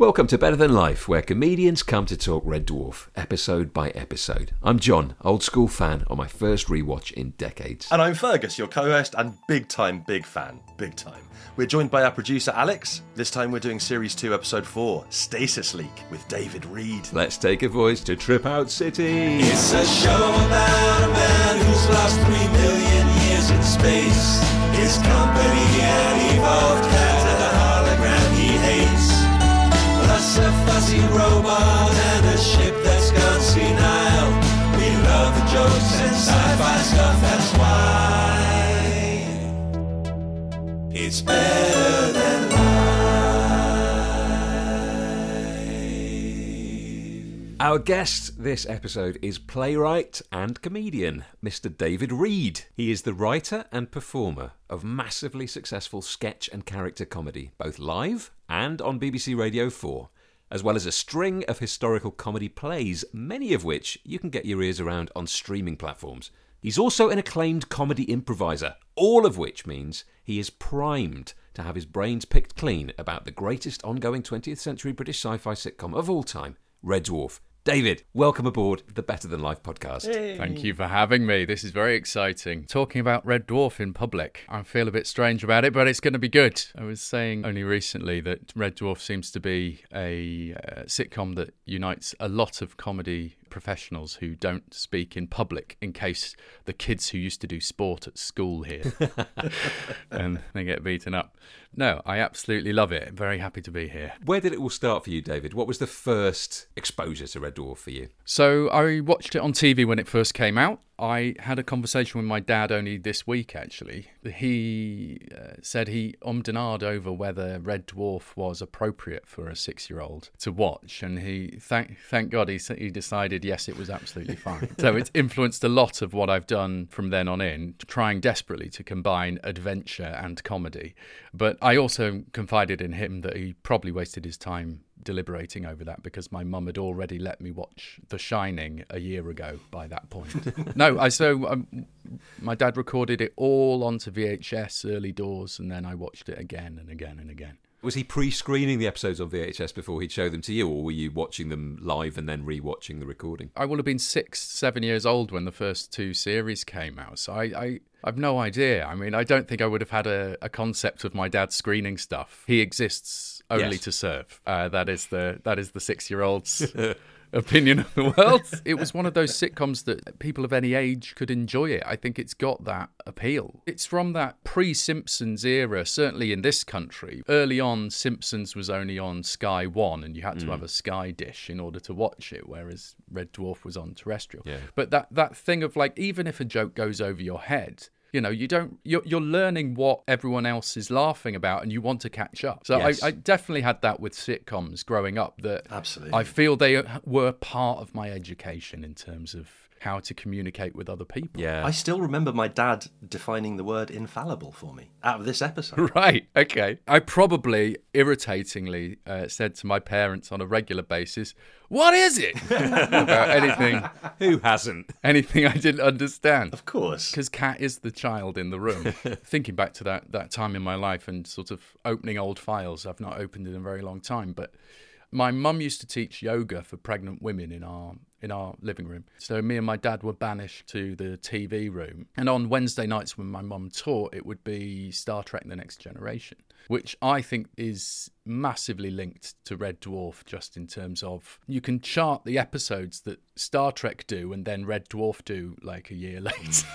Welcome to Better Than Life, where comedians come to talk Red Dwarf, episode by episode. I'm John, old school fan on my first rewatch in decades. And I'm Fergus, your co host and big time big fan. Big time. We're joined by our producer Alex. This time we're doing Series 2, Episode 4, Stasis Leak, with David Reed. Let's take a voice to Trip Out City. It's a show about a man who's lost three million years in space. His company, an evolved a fuzzy robot and a ship that's gone senile. We love jokes and sci-fi stuff, that's why it's better than life. Our guest this episode is playwright and comedian, Mr. David Reed. He is the writer and performer of massively successful sketch and character comedy, both live and on BBC Radio 4, as well as a string of historical comedy plays, many of which you can get your ears around on streaming platforms. He's also an acclaimed comedy improviser, all of which means he is primed to have his brains picked clean about the greatest ongoing 20th century British sci fi sitcom of all time, Red Dwarf. David, welcome aboard the Better Than Life podcast. Thank you for having me. This is very exciting. Talking about Red Dwarf in public. I feel a bit strange about it, but it's going to be good. I was saying only recently that Red Dwarf seems to be a uh, sitcom that unites a lot of comedy professionals who don't speak in public in case the kids who used to do sport at school here and they get beaten up. No, I absolutely love it. Very happy to be here. Where did it all start for you, David? What was the first exposure to Red Dwarf for you? So I watched it on TV when it first came out. I had a conversation with my dad only this week, actually. He uh, said he ummed and ahed over whether Red Dwarf was appropriate for a six-year-old to watch, and he thank thank God he he decided yes, it was absolutely fine. so it's influenced a lot of what I've done from then on in, trying desperately to combine adventure and comedy. But I also confided in him that he probably wasted his time deliberating over that because my mum had already let me watch The Shining a year ago by that point. no, I so um, my dad recorded it all onto VHS early doors and then I watched it again and again and again. Was he pre-screening the episodes on VHS before he'd show them to you, or were you watching them live and then re-watching the recording? I will have been six, seven years old when the first two series came out. So I, I I've no idea. I mean, I don't think I would have had a, a concept of my dad screening stuff. He exists only Yes. to serve. Uh, that is the that is the six year old's opinion of the world. it was one of those sitcoms that people of any age could enjoy it. I think it's got that appeal. It's from that pre Simpsons era, certainly in this country. Early on, Simpsons was only on Sky One, and you had to have a Sky dish in order to watch it, whereas Red Dwarf was on terrestrial. Yeah. But that that thing of like, even if a joke goes over your head. You know, you don't. You're, you're learning what everyone else is laughing about, and you want to catch up. So Yes. I, I definitely had that with sitcoms growing up. That Absolutely. I feel they were part of my education in terms of how to communicate with other people. Yeah. I still remember my dad defining the word infallible for me out of this episode. Right, okay. I probably irritatingly uh, said to my parents on a regular basis, What is it? About anything, Who hasn't? anything I didn't understand. Of course. Because Cat is the child in the room. Thinking back to that, that time in my life and sort of opening old files, I've not opened in a very long time. But my mum used to teach yoga for pregnant women in our in our living room. So me and my dad were banished to the TV room. And on Wednesday nights when my mum taught, it would be Star Trek The Next Generation, which I think is massively linked to Red Dwarf just in terms of you can chart the episodes that Star Trek do and then Red Dwarf do like a year later.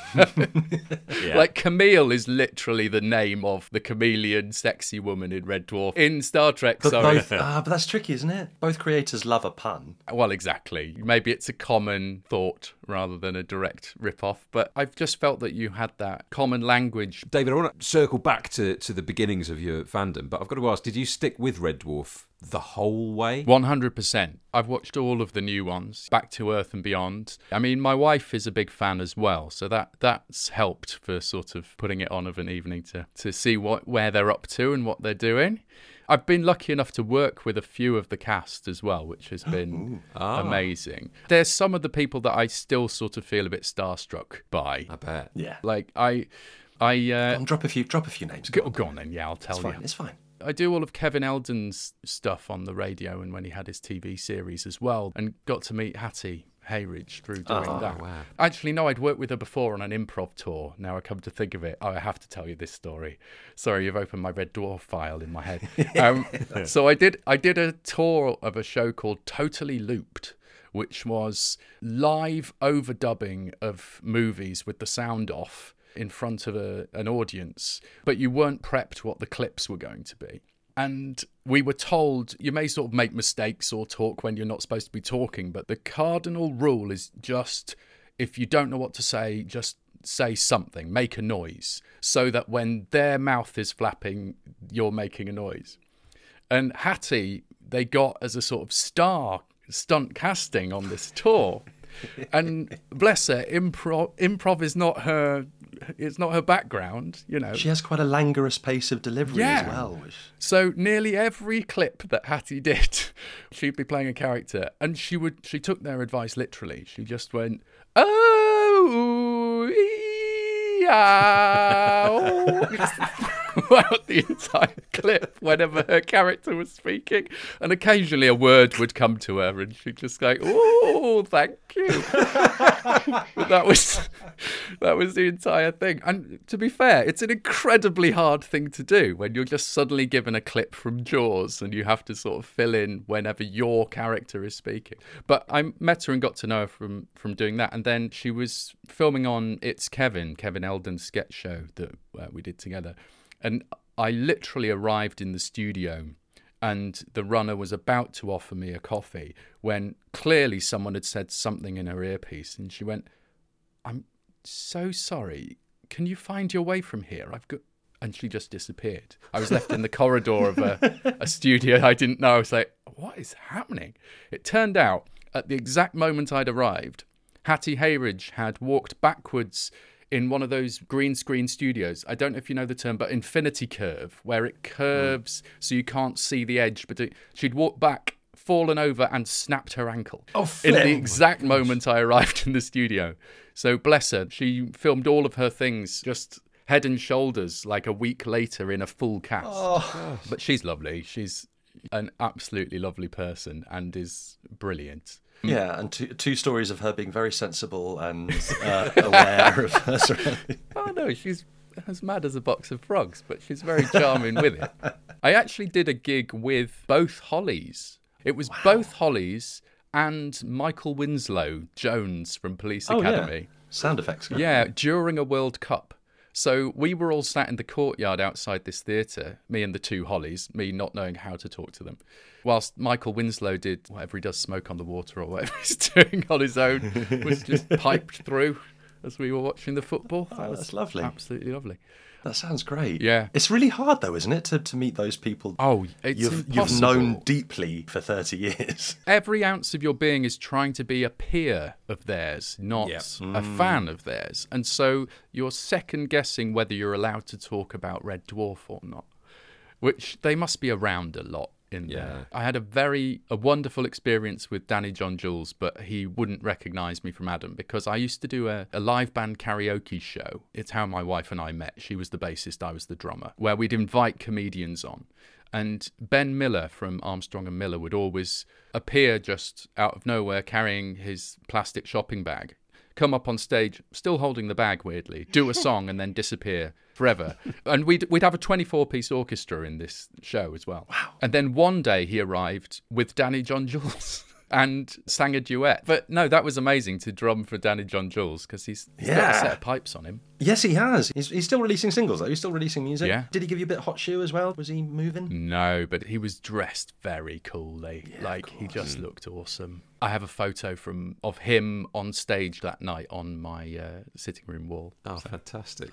Like Camille is literally the name of the chameleon sexy woman in Red Dwarf. In Star Trek, But sorry. both, ah, but that's tricky, isn't it? Both creators love a pun. Well, exactly. Maybe it's a common thought rather than a direct rip-off. But I've just felt that you had that common language. David, I want to circle back to, to the beginnings of your fandom, but I've got to ask, did you stick with Red Dwarf the whole way? 100%. I've watched all of the new ones, Back to Earth and Beyond. I mean, my wife is a big fan as well, so that that's helped for sort of putting it on of an evening to to see what where they're up to and what they're doing. I've been lucky enough to work with a few of the cast as well, which has been amazing. There's some of the people that I still sort of feel a bit starstruck by. I bet. Yeah. Like I I uh, drop a few, drop a few names. go, go on then, yeah, I'll tell It's you. fine. It's fine. I do all of Kevin Eldon's stuff on the radio and when he had his TV series as well, and got to meet Hattie Hayridge through doing Oh, that. wow. Actually, no, I'd worked with her before on an improv tour. Now I come to think of it, oh, I have to tell you this story. Sorry, you've opened my Red Dwarf file in my head. Um, so I did, I did a tour of a show called Totally Looped. Which was live overdubbing of movies with the sound off in front of a, an audience, but you weren't prepped what the clips were going to be. And we were told you may sort of make mistakes or talk when you're not supposed to be talking, but the cardinal rule is just if you don't know what to say, just say something, make a noise, so that when their mouth is flapping, you're making a noise. And Hattie, they got as a sort of star stunt casting on this tour. And bless her, improv improv is not her it's not her background, you know. She has quite a languorous pace of delivery Yeah. as well. Which, So nearly every clip that Hattie did, she'd be playing a character, and she would she took their advice literally. She just went, oh, yeah, throughout the entire clip whenever her character was speaking, and occasionally a word would come to her, and she'd just go, oh, thank you. but that was that was the entire thing. And to be fair, it's an incredibly hard thing to do when you're just suddenly given a clip from Jaws and you have to sort of fill in whenever your character is speaking. But I met her and got to know her from from doing that, and then she was filming on It's Kevin, Kevin Eldon's sketch show that uh, we did together, and I literally arrived in the studio and the runner was about to offer me a coffee when clearly someone had said something in her earpiece and she went i'm so sorry. Can you find your way from here? I've got and she just disappeared. I was left in the corridor of a, a studio i didn't know. I was like what is happening? It turned out at the exact moment i'd arrived hattie hayridge had walked backwards in one of those green screen studios. I don't know if you know the term, but infinity curve, where it curves so you can't see the edge. But it, she'd walked back, fallen over, and snapped her ankle Oh, in the exact moment I arrived in the studio. So bless her, she filmed all of her things just head and shoulders like a week later in a full cast. Oh. But she's lovely. She's an absolutely lovely person and is brilliant. Yeah, and two, two stories of her being very sensible and uh, aware of her surroundings. Oh no, she's as mad as a box of frogs, but she's very charming with it. I actually did a gig with both Hollies. It was both Hollies and Michael Winslow Jones from Police Academy. Oh, yeah. Sound effects. guy. Yeah, during a World Cup. So we were all sat in the courtyard outside this theatre, me and the two Hollies, me not knowing how to talk to them, whilst Michael Winslow did whatever he does, smoke on the water or whatever he's doing on his own, was just piped through. As we were watching the football. Oh, that Oh, was that's lovely. Absolutely lovely. That sounds great. Yeah. It's really hard though, isn't it, to, to meet those people Oh, it's you've you've known deeply for thirty years. Every ounce of your being is trying to be a peer of theirs, not Yeah. a mm. fan of theirs. And so you're second guessing whether you're allowed to talk about Red Dwarf or not, which they must be around a lot in Yeah. there. I had a very a wonderful experience with Danny John Jules, but he wouldn't recognize me from Adam because I used to do a, a live band karaoke show. It's how my wife and I met. She was the bassist, I was the drummer, where we'd invite comedians on. And Ben Miller from Armstrong and Miller would always appear just out of nowhere carrying his plastic shopping bag, come up on stage, still holding the bag weirdly, do a song and then disappear forever. and we'd, we'd have a 24 piece orchestra in this show as well. Wow. And then one day he arrived with Danny John Jules. And sang a duet. But no, that was amazing to drum for Danny John Jules because he's, he's got a set of pipes on him. Yes, he has. He's, he's still releasing singles though. He's still releasing music. Yeah. Did he give you a bit of hot shoe as well? Was he moving? No, but he was dressed very coolly. like he just looked awesome. I have a photo from of him on stage that night on my uh, sitting room wall. Oh, fantastic.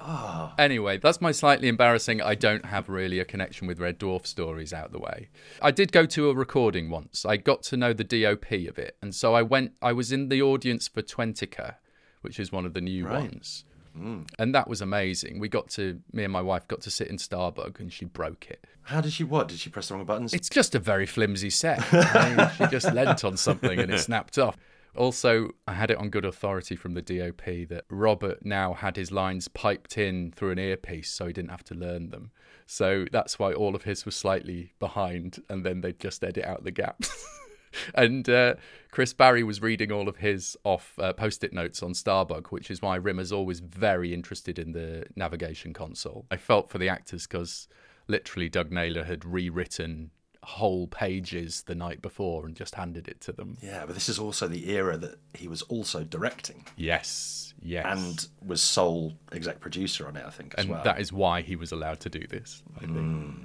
Anyway, that's my slightly embarrassing. I don't have really a connection with Red Dwarf stories out the way. I did go to a recording once. I got to know the DOP of it, and so I went. I was in the audience for Twentica, which is one of the new ones. Mm. And that was amazing. We got to, me and my wife got to sit in Starbug and she broke it. How did she? What did she press the wrong buttons? It's just a very flimsy set. I mean, she just leant on something and it snapped off. Also, I had it on good authority from the DOP that Robert now had his lines piped in through an earpiece so he didn't have to learn them. So that's why all of his was slightly behind and then they'd just edit out the gaps. and uh, Chris Barrie was reading all of his off uh, post it notes on Starbug, which is why Rimmer's always very interested in the navigation console. I felt for the actors because literally Doug Naylor had rewritten whole pages the night before and just handed it to them. yeah, but this is also the era that he was also directing Yes, yes. and was sole exec producer on it. I think as and well. that is why he was allowed to do this, I think.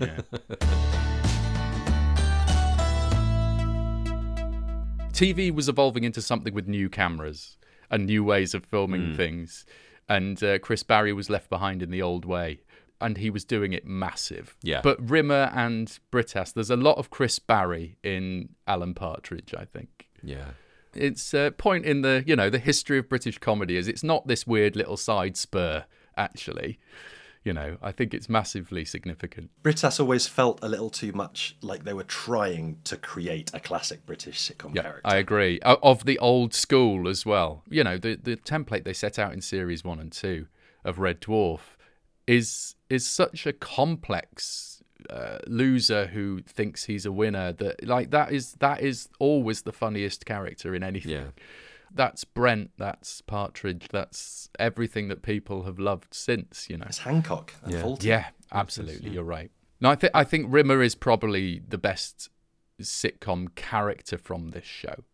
yeah. TV was evolving into something with new cameras and new ways of filming things. And uh, Chris Barrie was left behind in the old way. And he was doing it massive. Yeah. But Rimmer and Brittas, there's a lot of Chris Barrie in Alan Partridge, I think. Yeah. It's a point in the, you know, the history of British comedy is it's not this weird little side spur, actually. You know, I think it's massively significant. Brittas always felt a little too much like they were trying to create a classic British sitcom Yeah, character. I agree. Of the old school as well. You know, the the template they set out in series one and two of Red Dwarf is is such a complex uh, loser who thinks he's a winner that like that is that is always the funniest character in anything. Yeah. That's Brent, that's Partridge, that's everything that people have loved since, you know. It's Hancock and Yeah. Fulton. Yeah, absolutely. You're right. No, I think I think Rimmer is probably the best sitcom character from this show.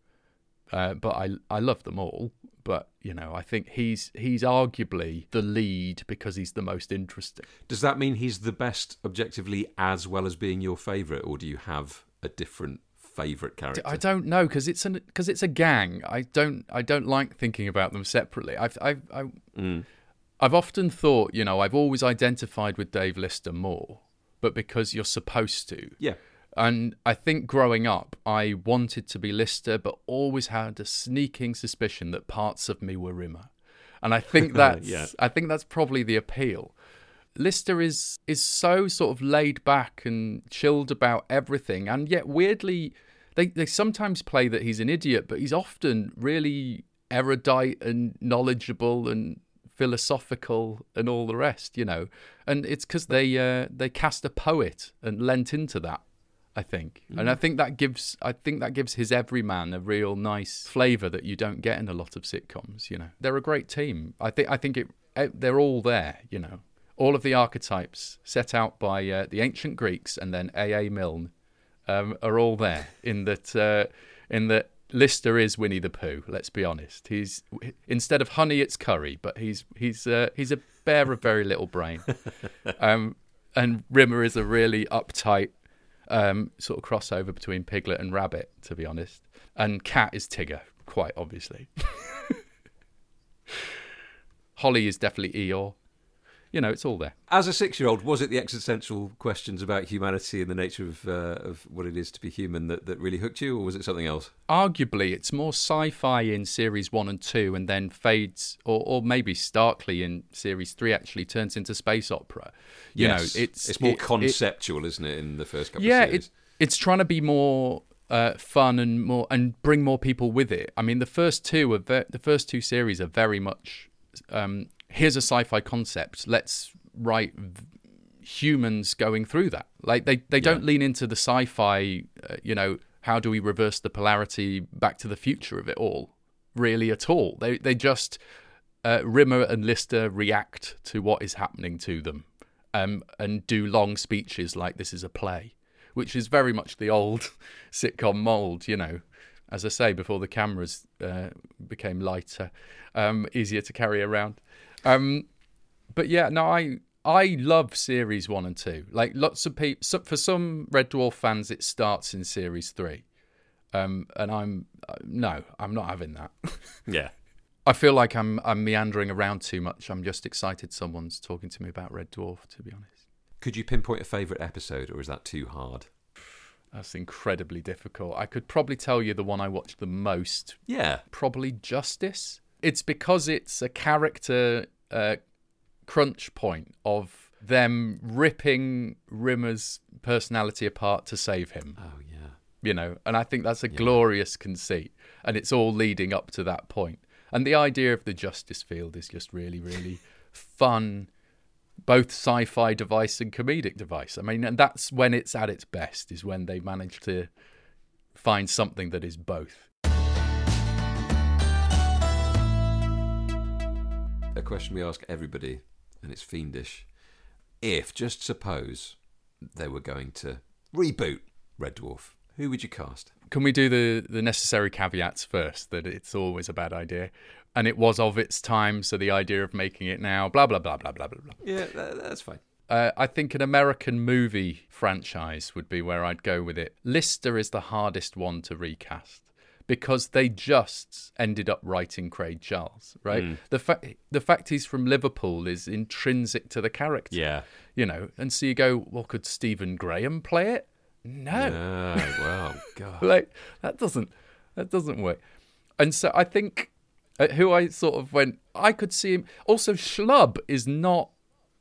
Uh, but I I love them all. But you know, I think he's he's arguably the lead because he's the most interesting. Does that mean he's the best objectively as well as being your favourite, or do you have a different favourite character? I don't know because it's an because it's a gang. I don't I don't like thinking about them separately. I've I've I, mm. I've often thought you know I've always identified with Dave Lister more, but because you're supposed to. Yeah. And I think growing up, I wanted to be Lister, but always had a sneaking suspicion that parts of me were Rimmer. And I think that's Yeah. I think that's probably the appeal. Lister is is so sort of laid back and chilled about everything, and yet weirdly, they they sometimes play that he's an idiot, but he's often really erudite and knowledgeable and philosophical and all the rest, you know. And it's because they uh, they cast a poet and lent into that. I think, and I think that gives I think that gives his everyman a real nice flavour that you don't get in a lot of sitcoms. You know, they're a great team. I think I think it eh, they're all there. You know, all of the archetypes set out by uh, the ancient Greeks and then A. A. Milne um, are all there in that uh, in that Lister is Winnie the Pooh. Let's be honest. He's instead of honey, it's curry, but he's he's uh, he's a bear of very little brain. Um, and Rimmer is a really uptight um, sort of crossover between Piglet and Rabbit, to be honest. And Cat is Tigger, quite obviously. Holly is definitely Eeyore. You know, it's all there. As a six-year-old, was it the existential questions about humanity and the nature of uh, of what it is to be human that, that really hooked you, or was it something else? Arguably, it's more sci-fi in series one and two, and then fades, or, or maybe starkly in series three, actually turns into space opera. You yes. know, it's it's more it- it- conceptual, is isn't it? In the first couple yeah, of series. it's it's trying to be more uh, fun and more and bring more people with it. I mean, the first two are ve- the first two series are very much um, here's a sci-fi concept. Let's write v- humans going through that. Like they they don't lean into the sci-fi. Uh, you know, how do we reverse the polarity, Back to the Future of it all? Really, at all? They they just uh, Rimmer and Lister react to what is happening to them, um, and do long speeches like this is a play, which is very much the old sitcom mold. You know, as I say, before the cameras uh, became lighter, um, easier to carry around. Um, but yeah, no, I I love series one and two. Like lots of people, so, for some Red Dwarf fans, it starts in series three, um, and I'm uh, no, I'm not having that. yeah. I feel like I'm I'm meandering around too much. I'm just excited someone's talking to me about Red Dwarf. To be honest, Could you pinpoint a favourite episode, or is that too hard? that's incredibly difficult. I could probably tell you the one I watched the most. Yeah. Probably Justice. It's because it's a character uh, crunch point of them ripping Rimmer's personality apart to save him. Oh yeah. you know and i think that's a glorious conceit and it's all leading up to that point. point and the idea of the justice field is just really really fun both sci-fi device and comedic device i mean and that's when it's at its best is when they manage to find something that is both A question we ask everybody, and it's fiendish. If, just suppose, they were going to reboot Red Dwarf, who would you cast? can we do the the necessary caveats first that it's always a bad idea and it was of its time so the idea of making it now blah blah blah blah blah blah blah Yeah, that, that's fine. Uh, I think an American movie franchise would be where I'd go with it. Lister is the hardest one to recast because they just ended up writing Craig Charles, right? Hmm. The fact the fact he's from Liverpool is intrinsic to the character. Yeah. You know, and so you go, well, could Stephen Graham play it? No wow. God. like that doesn't that doesn't work. And so I think uh, who I sort of went, I could see him. Also, schlub is not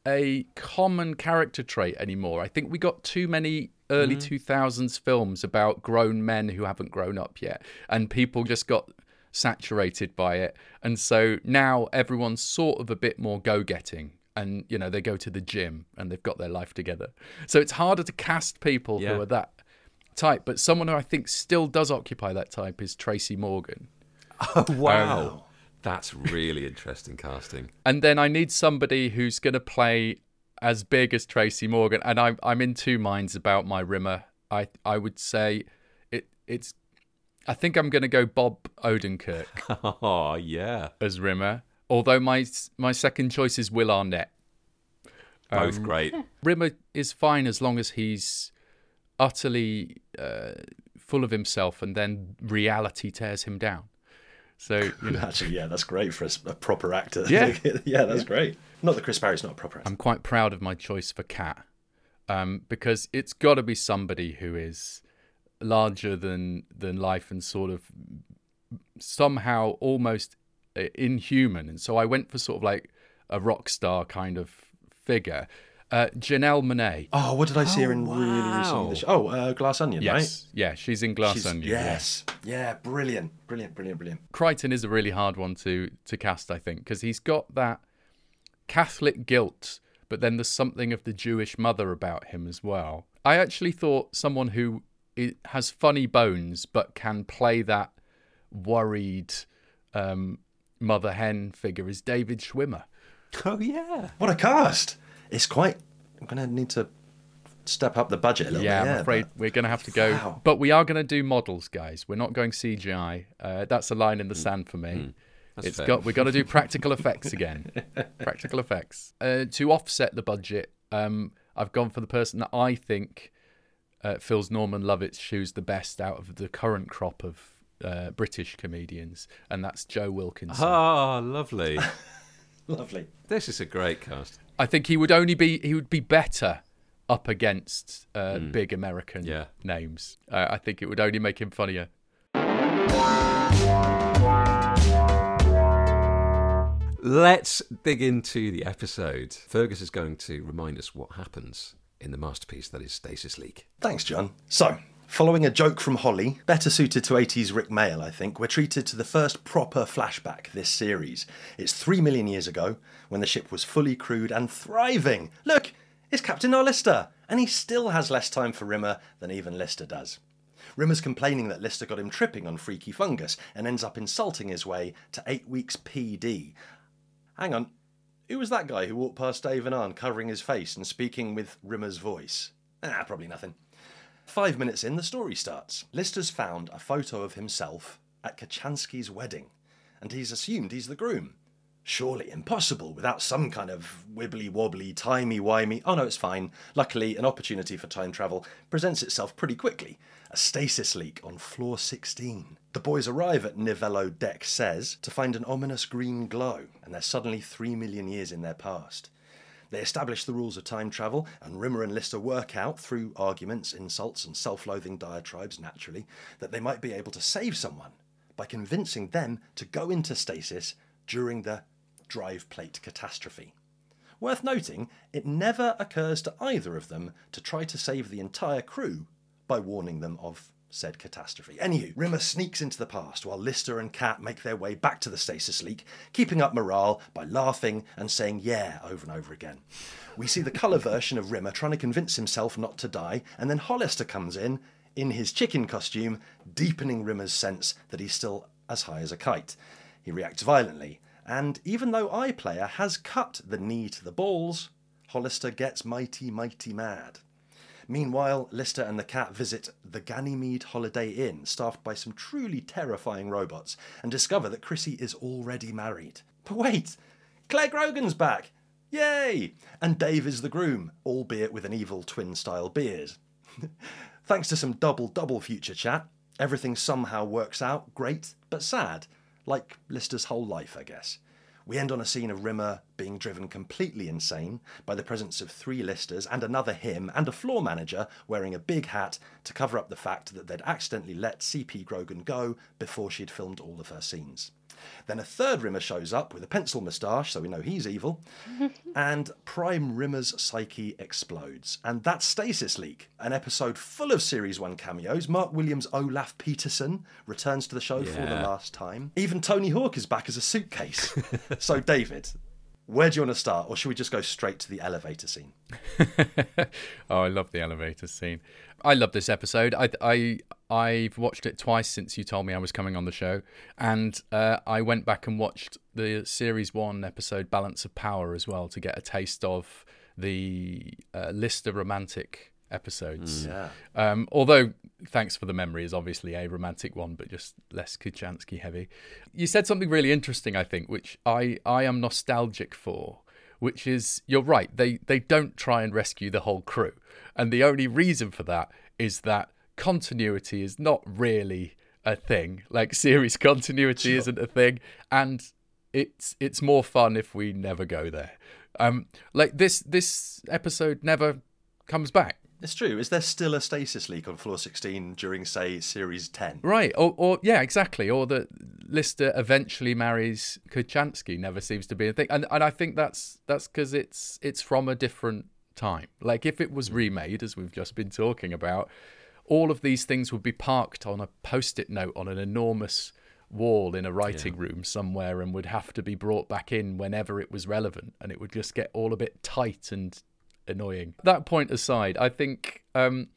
a common character trait anymore. I think we got too many early mm-hmm. two thousands films about grown men who haven't grown up yet, and people just got saturated by it. And so now everyone's sort of a bit more go getting. And you know they go to the gym and they've got their life together, so it's harder to cast people Yeah. who are that type. But someone who I think still does occupy that type is Tracy Morgan. Oh, wow. Um, That's really interesting casting. And then I need somebody who's going to play as big as Tracy Morgan. And I'm I'm in two minds about my Rimmer. I I would say it it's. I think I'm going to go Bob Odenkirk Oh, yeah. as Rimmer. Although my my second choice is Will Arnett. Both Um, great. Rimmer is fine as long as he's utterly uh, full of himself, and then reality tears him down. So you know, Actually, yeah, that's great for a proper actor. Yeah. yeah, that's great. Not that Chris Barrie's not a proper actor. I'm quite proud of my choice for Cat um, because it's got to be somebody who is larger than than life and sort of somehow almost uh, inhuman. And so I went for sort of like a rock star kind of figure. Uh, Janelle Monáe. Oh, what did I see her in Oh, really wow. recently? Oh, uh, Glass Onion, yes, yeah, she's in? Glass She's- Onion. yeah. Yes. Yeah, brilliant. Brilliant, brilliant, brilliant. Kryten is a really hard one to to cast, I think, because he's got that Catholic guilt, but then there's something of the Jewish mother about him as well. I actually thought someone who has funny bones but can play that worried um, mother hen figure is David Schwimmer. Oh, yeah. What a cast! It's quite. I'm going to need to step up the budget a little Yeah, bit. I'm afraid but- we're going to have to go. Wow. But we are going to do models, guys. We're not going CGI. Uh, that's a line in the sand for me. That's It's fair. got we've got to do practical effects again. practical effects uh, to offset the budget. Um, I've gone for the person that I think uh, fills Norman Lovett's shoes the best out of the current crop of uh, British comedians, and that's Joe Wilkinson. Ah, lovely. Lovely. This is a great cast. I think he would only be he would be better up against uh, big American Yeah. names. Uh, I think it would only make him funnier. Let's dig into the episode. Fergus is going to remind us what happens in the masterpiece that is Stasis Leak. Thanks, John. So, following a joke from Holly, better suited to 80s Rik Mayall, I think, we're treated to the first proper flashback this series. It's three million years ago, when the ship was fully crewed and thriving. Look, it's Captain Lister, and he still has less time for Rimmer than even Lister does. Rimmer's complaining that Lister got him tripping on freaky fungus and ends up insulting his way to eight weeks PD. Hang on, who was that guy who walked past Dave and Arn covering his face and speaking with Rimmer's voice? Ah, probably nothing. Five minutes in, the story starts. Lister's found a photo of himself at Kochanski's wedding, and he's assumed he's the groom. Surely impossible without some kind of wibbly wobbly, timey wimey. Oh no, it's fine. Luckily, an opportunity for time travel presents itself pretty quickly. A stasis leak on floor 16. The boys arrive at Nivelo Dek Ses to find an ominous green glow, and they're suddenly three million years in their past. They establish the rules of time travel, and Rimmer and Lister work out, through arguments, insults, and self loathing diatribes, naturally, that they might be able to save someone by convincing them to go into stasis during the drive plate catastrophe. Worth noting, it never occurs to either of them to try to save the entire crew by warning them of said catastrophe. Anywho, Rimmer sneaks into the past while Lister and Cat make their way back to the stasis leak, keeping up morale by laughing and saying yeah over and over again. We see the colour version of Rimmer trying to convince himself not to die, and then Hollister comes in in his chicken costume, deepening Rimmer's sense that he's still as high as a kite. He reacts violently, and even though iPlayer has cut the knee to the balls, Hollister gets mighty, mighty mad. Meanwhile, Lister and the cat visit the Ganymede Holiday Inn, staffed by some truly terrifying robots, and discover that Chrissy is already married. But wait, Clare Grogan's back! Yay! And Dave is the groom, albeit with an evil twin style beard. Thanks to some double double future chat, everything somehow works out great but sad, like Lister's whole life, I guess. We end on a scene of Rimmer being driven completely insane by the presence of three listers and another him and a floor manager wearing a big hat to cover up the fact that they'd accidentally let CP Grogan go before she'd filmed all of her scenes. Then a third Rimmer shows up with a pencil moustache, so we know he's evil, and Prime Rimmer's psyche explodes. And that's Stasis Leak, an episode full of Series 1 cameos. Mark Williams' Olaf Petersen returns to the show for the last time. Even Tony Hawks is back as a suitcase. so, David, where do you want to start, or should we just go straight to the elevator scene? oh, I love the elevator scene. I love this episode. I I I've watched it twice since you told me I was coming on the show, and uh, I went back and watched the series one episode Balance of Power as well to get a taste of the uh, Lister romantic episodes. Yeah. Um, although, thanks for the memory is obviously a romantic one, but just less Kochanski heavy. You said something really interesting, I think, which I, I am nostalgic for, which is you're right. They they don't try and rescue the whole crew, and the only reason for that is that continuity is not really a thing. Like series continuity isn't a thing, and it's it's more fun if we never go there. Um, like this this episode never comes back. It's true. Is there still a stasis leak on floor 16 during, say, Series 10? Right, or, or yeah, exactly. Or that Lister eventually marries Kochanski never seems to be a thing, and and I think that's that's because it's it's from a different time. Like if it was remade, as we've just been talking about, all of these things would be parked on a post-it note on an enormous wall in a writing room somewhere, and would have to be brought back in whenever it was relevant, and it would just get all a bit tight and annoying. That point aside, I think um,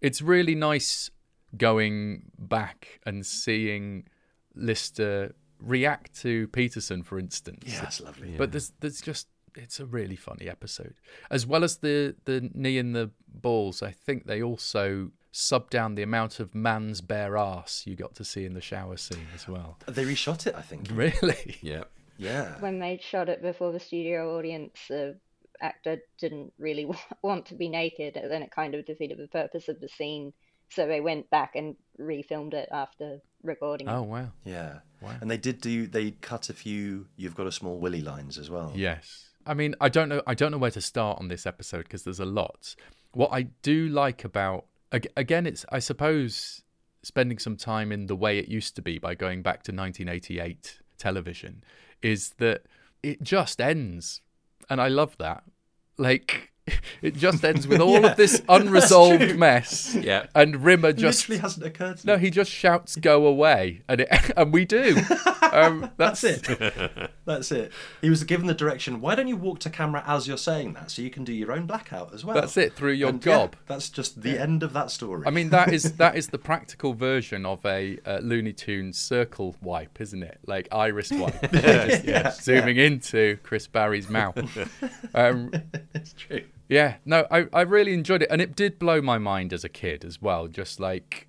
it's really nice going back and seeing Lister react to Petersen, for instance. Yeah, that's lovely. But there's there's just it's a really funny episode, as well as the the knee in the balls. I think they also sub down the amount of man's bare ass you got to see in the shower scene as well. They reshot it, I think. Really? Yeah. Yeah. when they shot it before the studio audience, the actor didn't really want to be naked, and then it kind of defeated the purpose of the scene So they went back and refilmed it after recording. it. Oh wow. Yeah. Wow. And they did do they cut a few you've got a small willy lines as well. Yes. I mean, I don't know. I don't know where to start on this episode because there's a lot. What I do like about ag- again, it's I suppose spending some time in the way it used to be by going back to 1988 television is that it just ends, and I love that. Like. It just ends with all Yeah, of this unresolved mess, Yeah. and Rimmer just literally hasn't occurred to no, me. he just shouts "Go away," and it, and we do. Um, that's, That's it. That's it. He was given the direction. Why don't you walk to camera as you're saying that, so you can do your own blackout as well? That's it, through your And, yeah, gob. that's just the end of that story. I mean, that is that is the practical version of a uh, Looney Tunes circle wipe, isn't it? Like iris wipe, Just, Yeah, zooming into Chris Barrie's mouth. Um, it's true. Yeah, no, I, I really enjoyed it, and it did blow my mind as a kid as well. Just like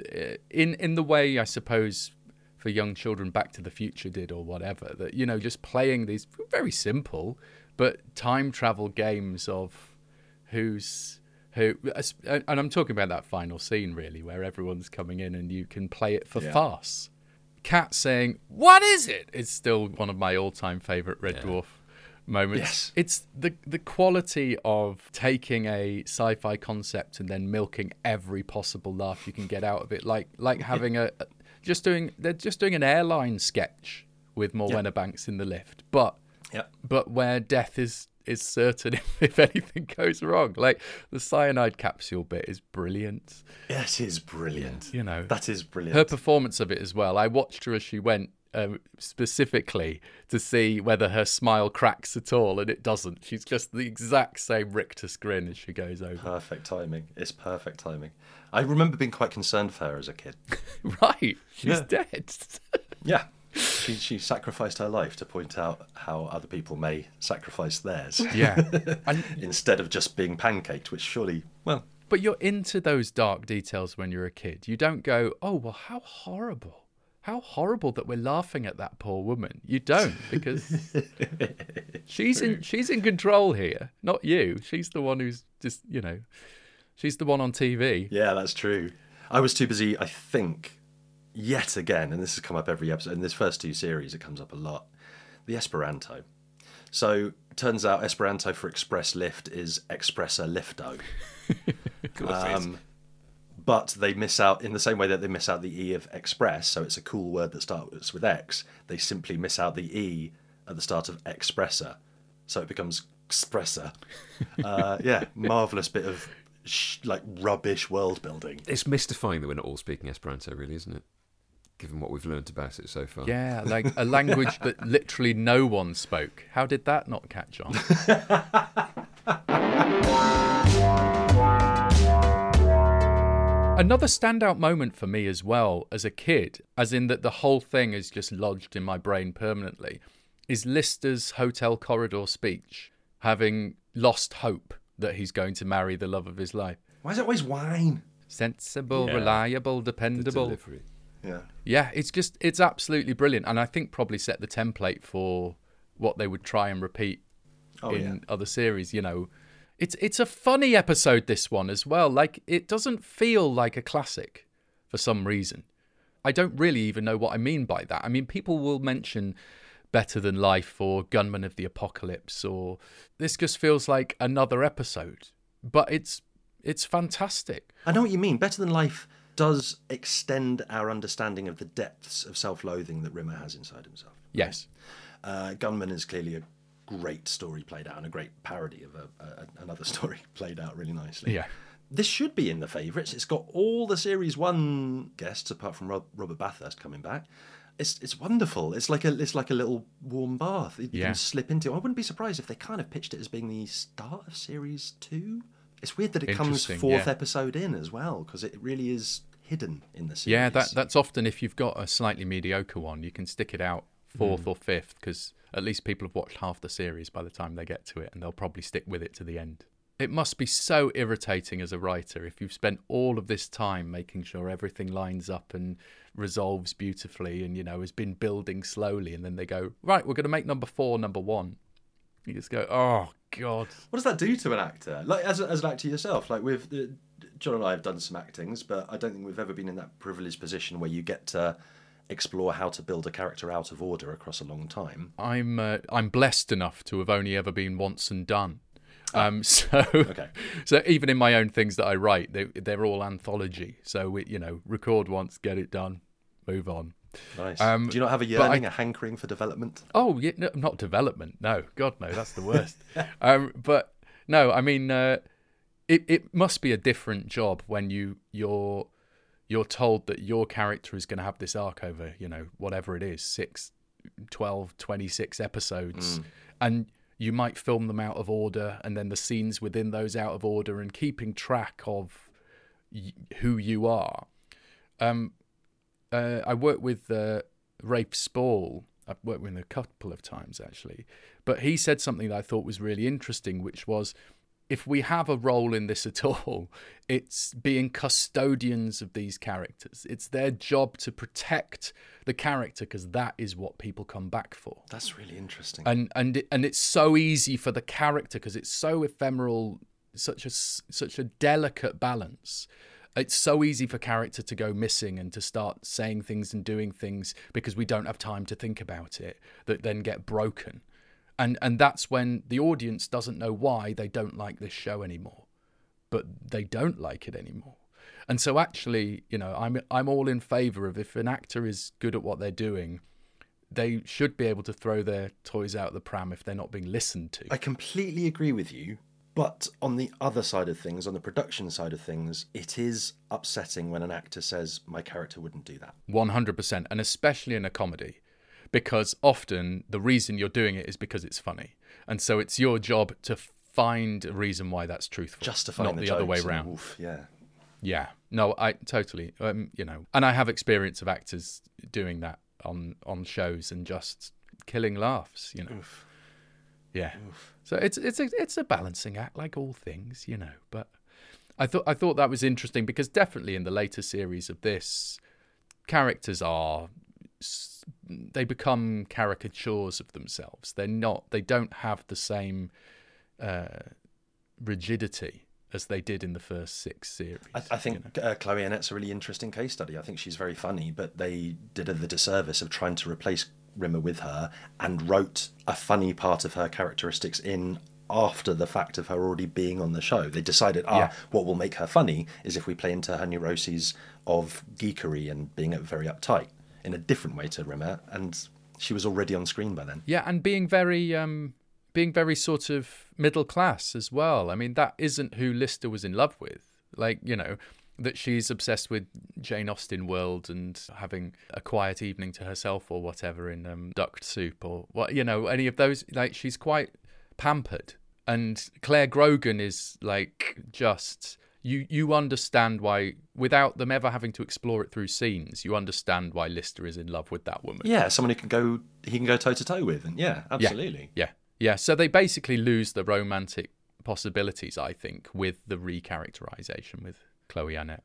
uh, in in the way I suppose for young children, Back to the Future did or whatever. That you know, just playing these very simple but time travel games of who's who, and I'm talking about that final scene really, where everyone's coming in and you can play it for Yeah. farce. Cat saying, "What is it?" is still one of my all-time favorite Red Dwarf moments. Yes. It's the the quality of taking a sci-fi concept and then milking every possible laugh you can get out of it, like like having a just doing they're just doing an airline sketch with Morwenna Banks in the lift, but Yep. but where death is is certain if, if anything goes wrong. Like the cyanide capsule bit is brilliant. Yes, it is brilliant. You know, That is brilliant. her performance of it as well. I watched her as she went um, specifically to see whether her smile cracks at all, and it doesn't. She's just the exact same rictus grin as she goes over. Perfect timing. It's perfect timing. I remember being quite concerned for her as a kid. right, she's dead. Yeah. She, she sacrificed her life to point out how other people may sacrifice theirs. yeah, and Instead of just being pancaked, which surely, well, But you're into those dark details when you're a kid. You don't go, oh, well, how horrible. How horrible that we're laughing at that poor woman. You don't because she's in she's in control here, not you. She's the one who's just, you know, she's the one on TV. yeah, that's true. I was too busy, I think, yet again, and this has come up every episode. In this first two series, it comes up a lot. The Esperanto. So, turns out Esperanto for express lift is expressa lifto. Um, but they miss out in the same way that they miss out the E of express, so it's a cool word that starts with X. They simply miss out the E at the start of expressa, so it becomes expressa. Uh, yeah, marvelous bit of sh- like rubbish world building. It's mystifying that we're not all speaking Esperanto, really, isn't it? Given what we've learned about it so far. Yeah, like a language that literally no one spoke. How did that not catch on? Another standout moment for me as well as a kid, as in that the whole thing is just lodged in my brain permanently, is Lister's hotel corridor speech, having lost hope that he's going to marry the love of his life. Why is it always wine? Sensible, Yeah. reliable, The dependable. delivery. Yeah. Yeah, it's just it's absolutely brilliant, and I think probably set the template for what they would try and repeat Oh, in yeah. other series. You know, it's it's a funny episode this one as well. Like it doesn't feel like a classic for some reason. I don't really even know what I mean by that. I mean, people will mention Better Than Life or Gunman of the Apocalypse, or this just feels like another episode, but it's it's fantastic. I know what you mean. Better Than Life does extend our understanding of the depths of self loathing that Rimmer has inside himself. Yes. Uh, Gunman is clearly a great story played out and a great parody of a, a, another story played out really nicely. Yeah. This should be in the favourites. It's got all the series one guests apart from Rob, Robert Bathurst coming back. It's it's wonderful. It's like a it's like a little warm bath. You Yeah. can slip into. I wouldn't be surprised if they kind of pitched it as being the start of series two. It's weird that it comes fourth yeah. episode in as well because it really is hidden in the series. Yeah, that that's often if you've got a slightly mediocre one, you can stick it out fourth Hmm. or fifth because at least people have watched half the series by the time they get to it, and they'll probably stick with it to the end. It must be so irritating as a writer if you've spent all of this time making sure everything lines up and resolves beautifully, and you know has been building slowly, and then they go right, we're going to make number four number one. You just go, oh god, What does that do to an actor? Like as, as an actor yourself, like with the, John and I have done some actings, but I don't think we've ever been in that privileged position where you get to explore how to build a character out of order across a long time. I'm uh, I'm blessed enough to have only ever been once and done. Um, so, Okay. so even in my own things that I write, they they're all anthology. So we, you know, record once, get it done, move on. Nice. Um, Do you not have a but I- yearning, a hankering for development? Oh, yeah, no, not development. No, God, no, that's the worst. um, but no, I mean, uh, it it must be a different job when you you're you're told that your character is going to have this arc over, you know, whatever it is, six, 12, 26 episodes, and you might film them out of order, and then the scenes within those out of order, and keeping track of y- who you are. Um, uh, I worked with uh, Rafe Spall. I've worked with him a couple of times actually, but he said something that I thought was really interesting, which was, if we have a role in this at all, it's being custodians of these characters. It's their job to protect the character because that is what people come back for That's really interesting. and and it, and it's so easy for the character because it's so ephemeral such a such a delicate balance it's so easy for character to go missing and to start saying things and doing things because we don't have time to think about it that then get broken and and that's when the audience doesn't know why they don't like this show anymore but they don't like it anymore and so actually you know i'm i'm all in favor of if an actor is good at what they're doing they should be able to throw their toys out the pram if they're not being listened to. I completely agree with you. But on the other side of things, on the production side of things, it is upsetting when an actor says, My character wouldn't do that. 100%, and especially in a comedy, because often the reason you're doing it is because it's funny. And so it's your job to find a reason why that's truthful. Justifying not the, the, other way around. oof, yeah. Yeah. No, I totally, um, you know, and I have experience of actors doing that on on shows and just killing laughs, you know. Yeah. So it's it's a, it's a balancing act like all things, you know, but I thought I thought that was interesting because definitely in the later series of this characters are s- they become caricatures of themselves. They're not they don't have the same uh, rigidity as they did in the first six series. I, I think uh, Chloe Annette's a really interesting case study. I think she's very funny, but they did her the disservice of trying to replace Rimmer with her and wrote a funny part of her characteristics in after the fact of her already being on the show. They decided, ah, Yeah. what will make her funny is if we play into her neuroses of geekery and being very uptight in a different way to Rimmer, and she was already on screen by then. Yeah, and being very um being very sort of middle class as well. I mean, that isn't who Lister was in love with. Like, you know, that she's obsessed with Jane Austen world and having a quiet evening to herself or whatever in um, duck soup or what you know, any of those like she's quite pampered. And Clare Grogan is like just you you understand why without them ever having to explore it through scenes, you understand why Lister is in love with that woman. Yeah, someone who can go he can go toe to toe with, and yeah, absolutely. Yeah, yeah. So they basically lose the romantic possibilities, I think, with the recharacterization with Chloe Annette.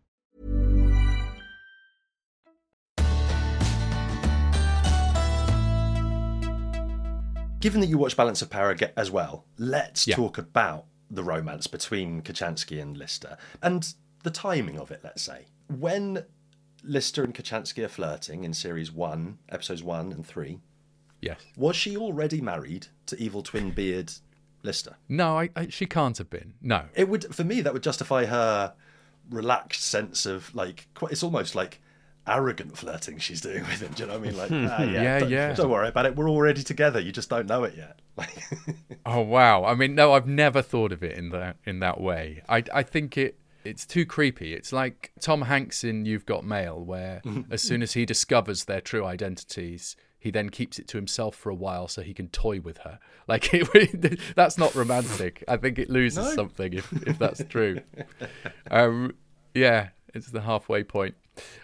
Given that you watch Balance of Power as well, let's Yeah. talk about the romance between Kochanski and Lister and the timing of it, let's say. When Lister and Kochanski are flirting in series one, episodes one and three, Yes. Was she already married to evil twin beard Lister? No, I, I, she can't have been. No. It would, for me, that would justify her relaxed sense of like. It's almost like arrogant flirting she's doing with him. Do you know what I mean? Like, ah, yeah, Yeah, don't, yeah. Don't worry about it. We're already together. You just don't know it yet. Oh wow! I mean, no, I've never thought of it in that in that way. I I think it it's too creepy. It's like Tom Hanks in You've Got Mail, where as soon as he discovers their true identities, he then keeps it to himself for a while so he can toy with her. Like it, that's not romantic. I think it loses No. something if if that's true. Um, yeah, it's the halfway point.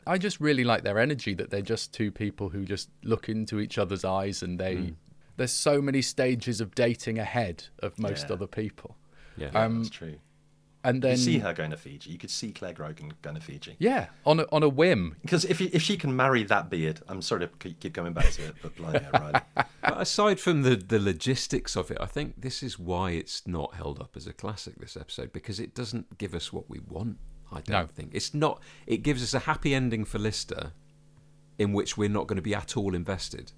I just really like their energy that they're just two people who just look into each other's eyes and they. Hmm. There's so many stages of dating ahead of most Yeah. other people. Yeah, Um, that's true. And then you see her going to Fiji. You could see Clare Grogan going to Fiji. Yeah, on a, on a whim. Because if if she can marry that beard, I'm sorry to keep coming back to it, but blimey, O'Reilly. But aside from the, the logistics of it, I think this is why it's not held up as a classic, this episode, because it doesn't give us what we want, I don't No. think. It's not, it gives us a happy ending for Lister in which we're not going to be at all invested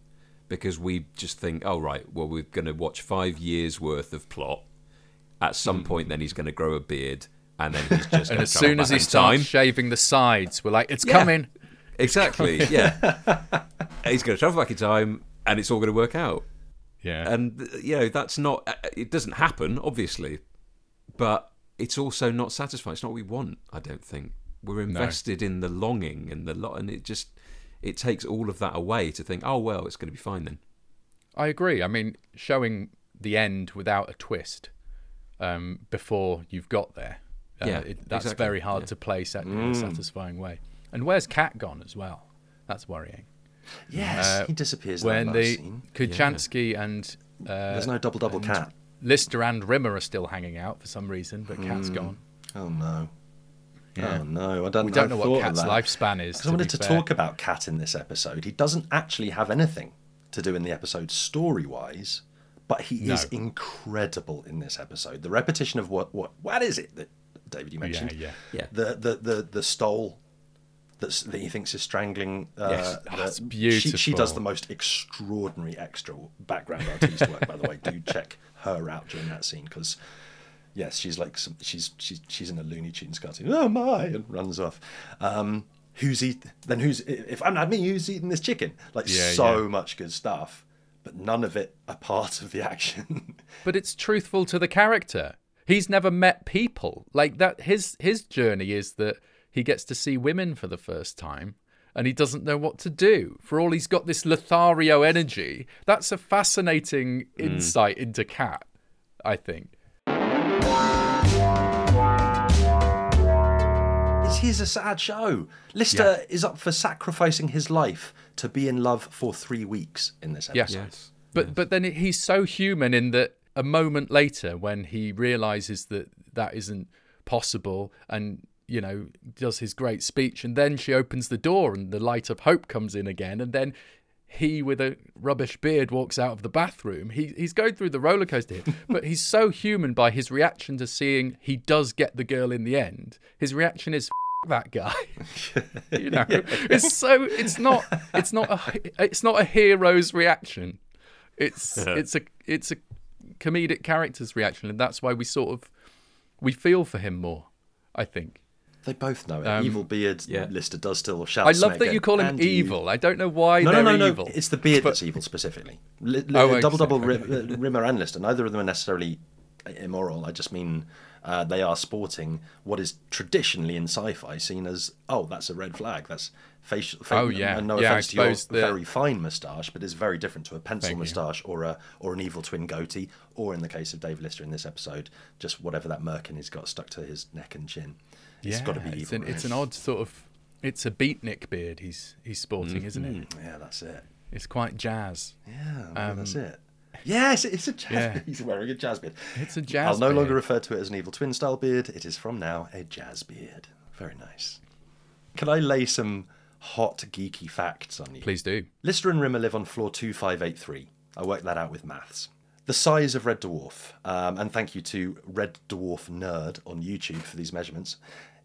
because we just think, oh, right, well, we're going to watch five years worth of plot. At some hmm. point, then he's going to grow a beard and then he's just And as soon as he starts time. shaving the sides, we're like, it's Yeah. coming. Exactly. Yeah. He's going to travel back in time, and it's all going to work out. Yeah. And you know that's not. It doesn't happen, obviously, but it's also not satisfying. It's not what we want. I don't think we're invested in the longing and the lot, and it just it takes all of that away to think, oh well, it's going to be fine then. I agree. I mean, showing the end without a twist um, before you've got there, uh, Yeah, it, that's exactly, very hard yeah. to place at, in a Mm. satisfying way. And where's Cat gone as well? That's worrying. Yes, Uh, he disappears. in that when last the scene. Kochanski and uh, There's no double double cat. Lister and Rimmer are still hanging out for some reason, but Cat's Mm. gone. Oh no. Yeah. Oh no, I don't. We don't know what Cat's lifespan is. 'Cause to I wanted to fair. talk about Cat in this episode. He doesn't actually have anything to do in the episode story wise, but he is incredible in this episode. The repetition of what what what is it that David you mentioned? yeah. Yeah. yeah. The the the the stole. That's, that he thinks is strangling. Uh, Yes. Oh, the- it's She, she does the most extraordinary extra background artist work, by the way. Do check her out during that scene because yes, she's like some, she's she's she's in a Looney Tunes cartoon. Oh my, and runs off. Um, who's eat? Then who's if I'm not me? Who's eating this chicken? Like Yeah, so yeah. much good stuff, but none of it a part of the action. But it's truthful to the character. He's never met people like that. His his journey is that he gets to see women for the first time, and he doesn't know what to do. For all he's got this Lothario energy. That's a fascinating hmm. insight into Cat. I think. it is a sad show. Lister is up for sacrificing his life to be in love for three weeks in this Yes. episode. Yes. But but then he's so human in that a moment later when he realizes that that isn't possible and you know does his great speech and then she opens the door and the light of hope comes in again and then he with a rubbish beard walks out of the bathroom. He he's going through the roller coaster here but he's so human by his reaction to seeing he does get the girl in the end. His reaction is that guy. You know it's so it's not it's not a it's not a hero's reaction. It's it's a it's a comedic character's reaction, and that's why we sort of we feel for him more. I think. They both know it. Um, evil beard yeah. Lister does still shout. I love that you call him and you- evil. I don't know why No, no, no, no. evil. It's the beard But- that's evil specifically. Li- li- Oh, double double okay, uh, Rimmer and Lister. Neither of them are necessarily immoral. I just mean uh, they are sporting what is traditionally in sci-fi seen as oh that's a red flag. That's facial. fa- Oh, yeah. And no Yeah, offense to your the- very fine moustache, but it's very different to a pencil moustache or a or an evil twin goatee, or in the case of Dave Lister in this episode, just whatever that merkin he's got stuck to his neck and chin. It's yeah, got to be it's an, it's an odd sort of. It's a beatnik beard he's he's sporting, isn't it? Yeah, that's it. It's quite jazz. Yeah, well, that's Um, it. Yes, it's a jazz yeah. beard. He's wearing a jazz beard. It's a jazz I'll no longer beard. refer to it as an evil twin style beard. It is from now a jazz beard. Very nice. Can I lay some hot geeky facts on you? Please do. Lister and Rimmer live on floor 2583. I worked that out with maths. The size of Red Dwarf, um, and thank you to Red Dwarf Nerd on YouTube for these measurements.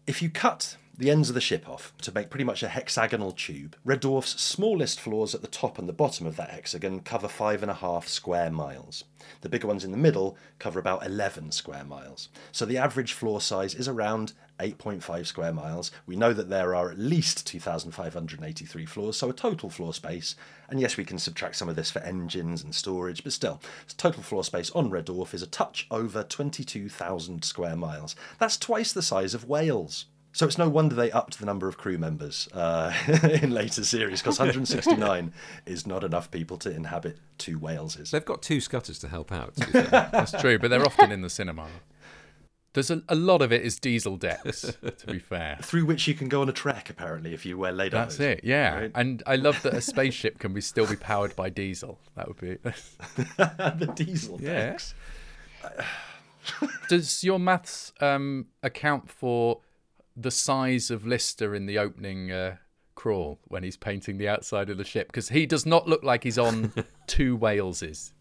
If you cut the ends of the ship off to make pretty much a hexagonal tube. Red Dwarf's smallest floors at the top and the bottom of that hexagon cover five and a half square miles. The bigger ones in the middle cover about 11 square miles. So the average floor size is around 8.5 square miles. We know that there are at least 2,583 floors, so a total floor space. And yes, we can subtract some of this for engines and storage, but still, total floor space on Red Dwarf is a touch over 22,000 square miles. That's twice the size of Wales. So it's no wonder they upped the number of crew members uh, in later series because 169 is not enough people to inhabit two Waleses. They've got two scutters to help out. to. That's true, but they're often in the cinema. There's a, a lot of it is diesel decks, to be fair. Through which you can go on a trek, apparently, if you wear lederhosen. That's it, yeah. right? And I love that a spaceship can be still be powered by diesel. That would be. the diesel Yeah. decks. Does your maths um, account for the size of Lister in the opening uh, crawl when he's painting the outside of the ship? Because he does not look like he's on two Waleses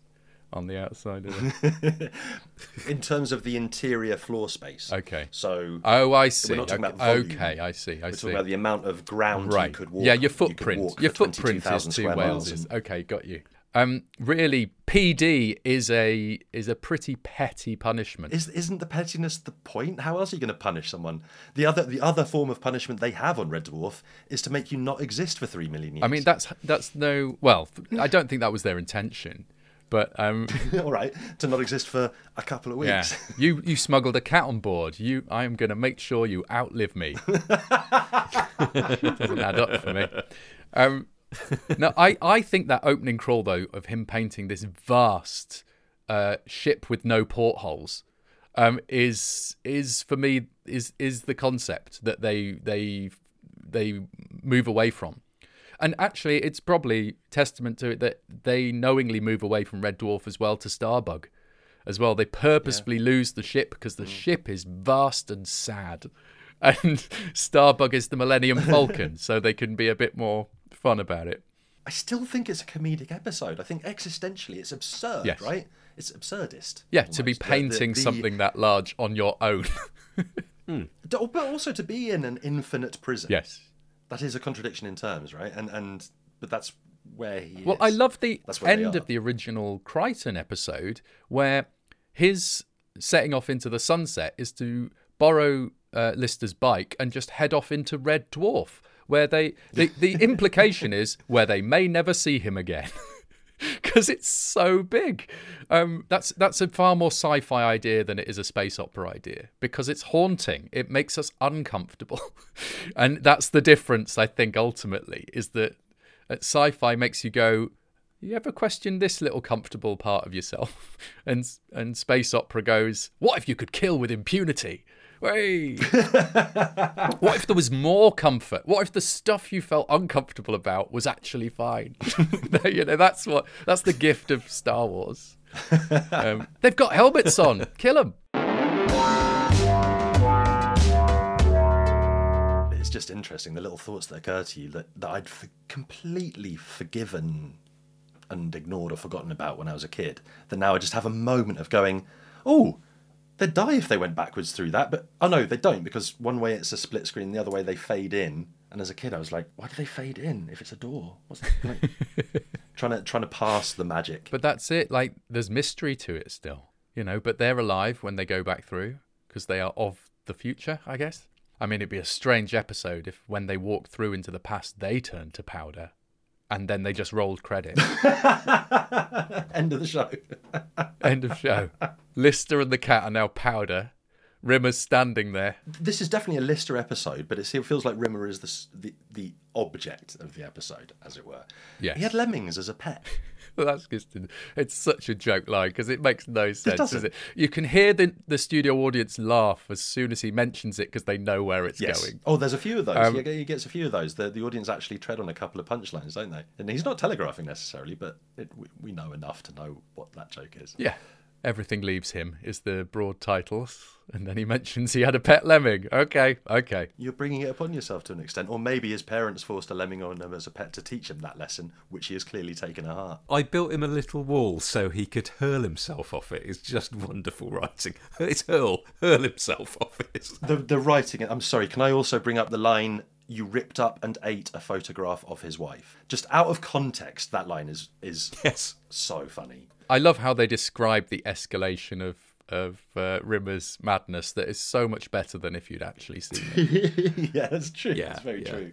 on the outside of it. In terms of the interior floor space. Okay. So. Oh, I We're see. not talking Okay, about volume. okay, I see. I We're see. talking about the amount of ground right. you could walk. Yeah, your footprint. walk Your footprint is 22,000 two Waleses. Okay, got you. Um, really, PD is a is a pretty petty punishment. Is, isn't the pettiness the point? How else are you going to punish someone? The other the other form of punishment they have on Red Dwarf is to make you not exist for three million years. I mean, that's that's no. Well, I don't think that was their intention, but um, all right to not exist for a couple of weeks. yeah, you you smuggled a cat on board. You, I am going to make sure you outlive me. Doesn't add up for me. Um, no, I I think that opening crawl though of him painting this vast uh, ship with no portholes um, is is for me is is the concept that they they they move away from. And actually, it's probably testament to it that they knowingly move away from Red Dwarf as well to Starbug, as well. They purposefully lose the ship because the ship is vast and sad, and Starbug is the Millennium Falcon, so they can be a bit more fun about it. I still think it's a comedic episode. I think existentially it's absurd, Yes. right? It's absurdist. Yeah, to be almost. The- the- painting the- something that large on your own. D- But also to be in an infinite prison. yes. That is a contradiction in terms, right? And and but that's where he Well, is. I love the That's where they end of the original Kryten episode where his setting off into the sunset is to borrow uh, Lister's bike and just head off into Red Dwarf, where they the, the implication is where they may never see him again. Because it's so big, um, that's that's a far more sci-fi idea than it is a space opera idea. Because it's haunting, it makes us uncomfortable, and that's the difference. I think ultimately is that uh, sci-fi makes you go, you ever question this little comfortable part of yourself? And and space opera goes, what if you could kill with impunity? Hey. what if there was more comfort? What if the stuff you felt uncomfortable about was actually fine? you know, that's what that's the gift of Star Wars. Um, they've got helmets on. Kill them. It's just interesting the little thoughts that occur to you that, that I'd f- completely forgiven and ignored or forgotten about when I was a kid. That now I just have a moment of going, oh, they'd die if they went backwards through that. But oh no, they don't because one way it's a split screen, the other way they fade in. And as a kid, I was like, why do they fade in if it's a door? What's like, trying to trying to pass the magic. But that's it. Like, there's mystery to it still, you know. But they're alive when they go back through because they are of the future, I guess. I mean, it'd be a strange episode if when they walked through into the past, they turned to powder, and then they just rolled credit. End of the show. End of show. Lister and the cat are now powder. Rimmer's standing there. This is definitely a Lister episode, but it feels like Rimmer is the, the the object of the episode, as it were. Yes. He had lemmings as a pet. That's just it's such a joke line because it makes no sense, does doesn't. it? You can hear the the studio audience laugh as soon as he mentions it because they know where it's Yes. going. Oh, there's a few of those. Um, he, gets a few of those. The, the audience actually tread on a couple of punchlines, don't they? And he's not telegraphing necessarily, but it, we, we know enough to know what that joke is. Yeah. Everything leaves him is the broad titles, and then he mentions he had a pet lemming. Okay, okay. You're bringing it upon yourself to an extent, or maybe his parents forced a lemming on him as a pet to teach him that lesson, which he has clearly taken to heart. I built him a little wall so he could hurl himself off it. It's just wonderful writing. It's hurl, hurl himself off it. The the writing. I'm sorry. Can I also bring up the line? You ripped up and ate a photograph of his wife. Just out of context, that line is is yes so funny. I love how they describe the escalation of of uh, Rimmer's madness that is so much better than if you'd actually seen it. yeah, that's true. Yeah, that's very yeah. true.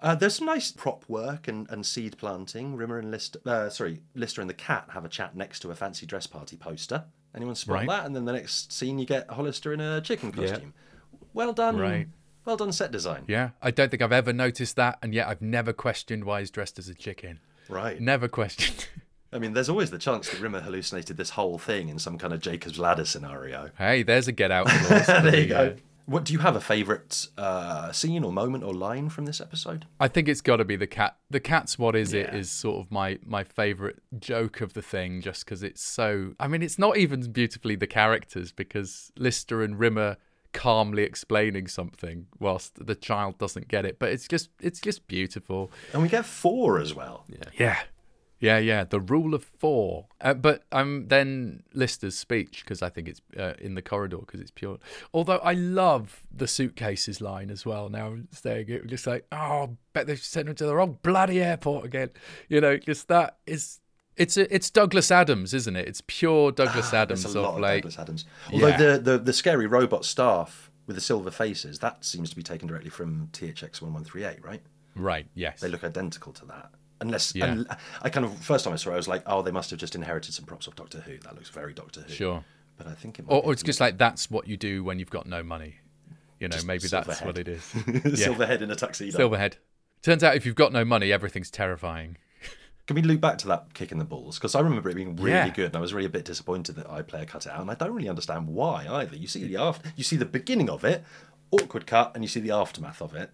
Uh, there's some nice prop work and, and seed planting. Rimmer and Lister, uh, sorry, Lister and the cat have a chat next to a fancy dress party poster. Anyone spot Right. that? And then the next scene, you get Hollister in a chicken Yeah. costume. Well done. Right. Well done set design. Yeah, I don't think I've ever noticed that, and yet I've never questioned why he's dressed as a chicken. Right. Never questioned. I mean, there's always the chance that Rimmer hallucinated this whole thing in some kind of Jacob's Ladder scenario. hey, there's a get out clause. there you go. What do you have a favourite uh, scene or moment or line from this episode? I think it's got to be the cat. The cat's what is it Yeah. is sort of my my favorite joke of the thing, just because it's so. I mean, it's not even beautifully the characters because Lister and Rimmer calmly explaining something whilst the child doesn't get it, but it's just it's just beautiful. And we get four as well. Yeah. Yeah. Yeah, yeah, the rule of four. Uh, but um, then Lister's speech because I think it's uh, in the corridor because it's pure. Although I love the suitcases line as well. Now I'm saying it, just like, oh, bet they've sent him to the wrong bloody airport again. You know, just that is. It's a, it's Douglas Adams, isn't it? It's pure Douglas Adams Ah, There's a lot of like Douglas Adams. Although Yeah. the, the, the scary robot staff with the silver faces, that seems to be taken directly from THX 1138, right? right, yes, They look identical to that. Unless, Yeah. un- I kind of, first time I saw it, I was like, oh, they must have just inherited some props of Doctor Who. That looks very Doctor Who. sure. But I think it might Or, be or it's just like that's what you do when you've got no money. You know, Just maybe that's Silverhead. what it is. Yeah. Silverhead in a tuxedo. Silverhead. Turns out if you've got no money, everything's terrifying. Can we loop back to that kick in the balls? Because I remember it being really Yeah. good, and I was really a bit disappointed that iPlayer cut it out, and I don't really understand why either. You see the after, you see the beginning of it, awkward cut, and you see the aftermath of it.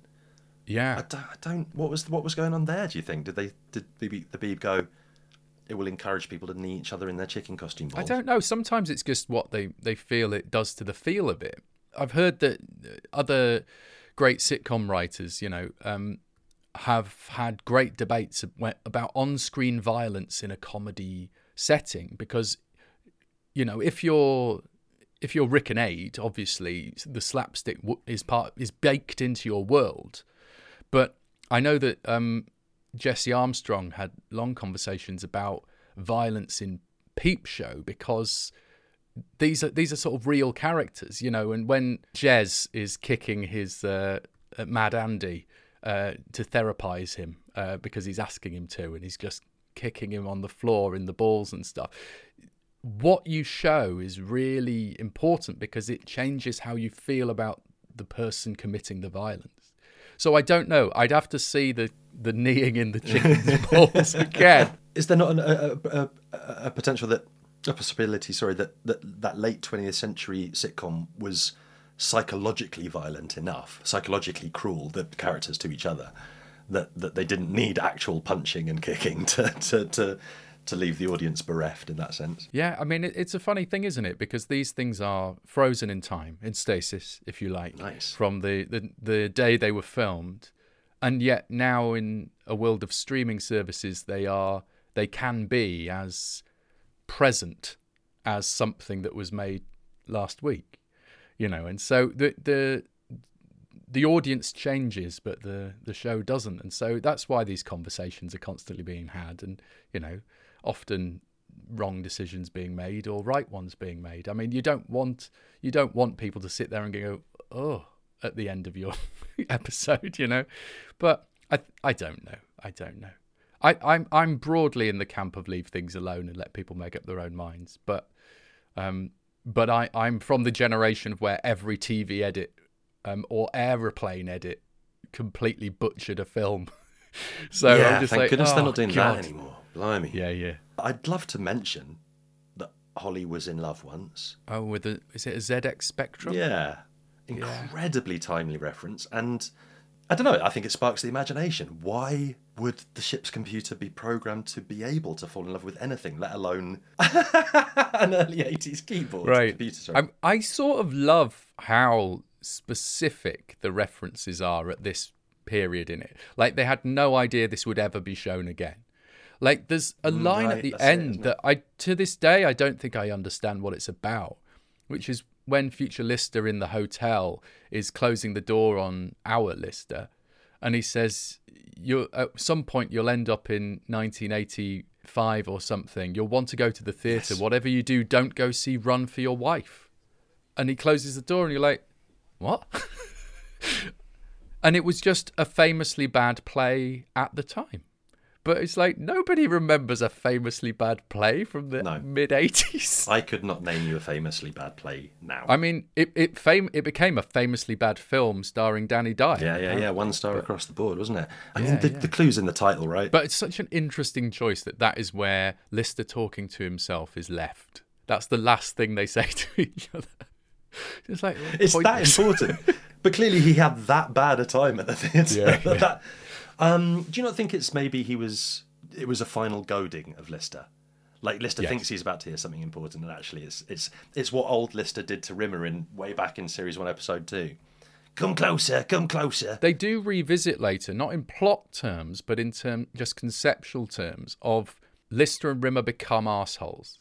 Yeah. I don't, I don't. What was what was going on there? Do you think? Did they did the Beeb, the Beeb go? It will encourage people to knee each other in their chicken costume balls. I don't know. Sometimes it's just what they, they feel it does to the feel of it. I've heard that other great sitcom writers, you know, um, have had great debates about on screen violence in a comedy setting because, you know, if you're if you're Rik and Ade, obviously the slapstick is part is baked into your world. But I know that um, Jesse Armstrong had long conversations about violence in Peep Show because these are these are sort of real characters, you know. And when Jez is kicking his uh, uh, Mad Andy uh, to therapize him uh, because he's asking him to, and he's just kicking him on the floor in the balls and stuff. What you show is really important because it changes how you feel about the person committing the violence. So I don't know. I'd have to see the the kneeing in the chicken's balls again. Is there not an, a, a, a, potential that a possibility? Sorry, that that that late twentieth century sitcom was psychologically violent enough, psychologically cruel, the characters to each other, that that they didn't need actual punching and kicking to to to, to leave the audience bereft in that sense. Yeah, I mean, it's a funny thing, isn't it? Because these things are frozen in time, in stasis, if you like, Nice. from the, the, the day they were filmed. And yet now in a world of streaming services, they are they can be as present as something that was made last week, you know. And so the the the audience changes, but the the show doesn't, and so that's why these conversations are constantly being had, and you know, often wrong decisions being made or right ones being made. I mean, you don't want you don't want people to sit there and go, oh, at the end of your episode, you know. But I I don't know. I don't know. I, I'm I'm broadly in the camp of leave things alone and let people make up their own minds. But um, but I I'm from the generation where every TV edit um, or aeroplane edit completely butchered a film. so yeah, I'm just thank like, goodness oh, they're not doing God. that anymore. Blimey. Yeah, yeah. I'd love to mention that Holly was in love once. Oh, with the is it a ZX Spectrum? Yeah. Incredibly timely reference. And I don't know. I think it sparks the imagination. Why would the ship's computer be programmed to be able to fall in love with anything, let alone an early 80s keyboard? right. Computer. I'm, um, I sort of love how specific the references are at this period in it. Like they had no idea this would ever be shown again. Like there's a Mm, line right, at the end it? that I to this day I don't think I understand what it's about, which is when future Lister in the hotel is closing the door on our Lister, and he says, "You at some point you'll end up in 1985 or something. You'll want to go to the theatre. Whatever you do, don't go see Run for Your Wife." And he closes the door, and you're like, "What?" and it was just a famously bad play at the time. But it's like nobody remembers a famously bad play from the No. mid 80s. I could not name you a famously bad play now. I mean, it it fame it became a famously bad film starring Danny Dyer. yeah, yeah, yeah. One star across the board, wasn't it? I Yeah, mean, the, yeah. the clue's in the title, right? But it's such an interesting choice that that is where Lister talking to himself is left. That's the last thing they say to each other. It's like it's that important. but clearly, he had that bad a time at the theatre. Yeah, that, yeah. Um, do you not think it's maybe he was? It was a final goading of Lister. Like Lister Yes. thinks he's about to hear something important, and actually, it's it's it's what old Lister did to Rimmer in way back in series one, episode two. Come closer, come closer. They do revisit later, not in plot terms, but in term just conceptual terms of Lister and Rimmer become assholes.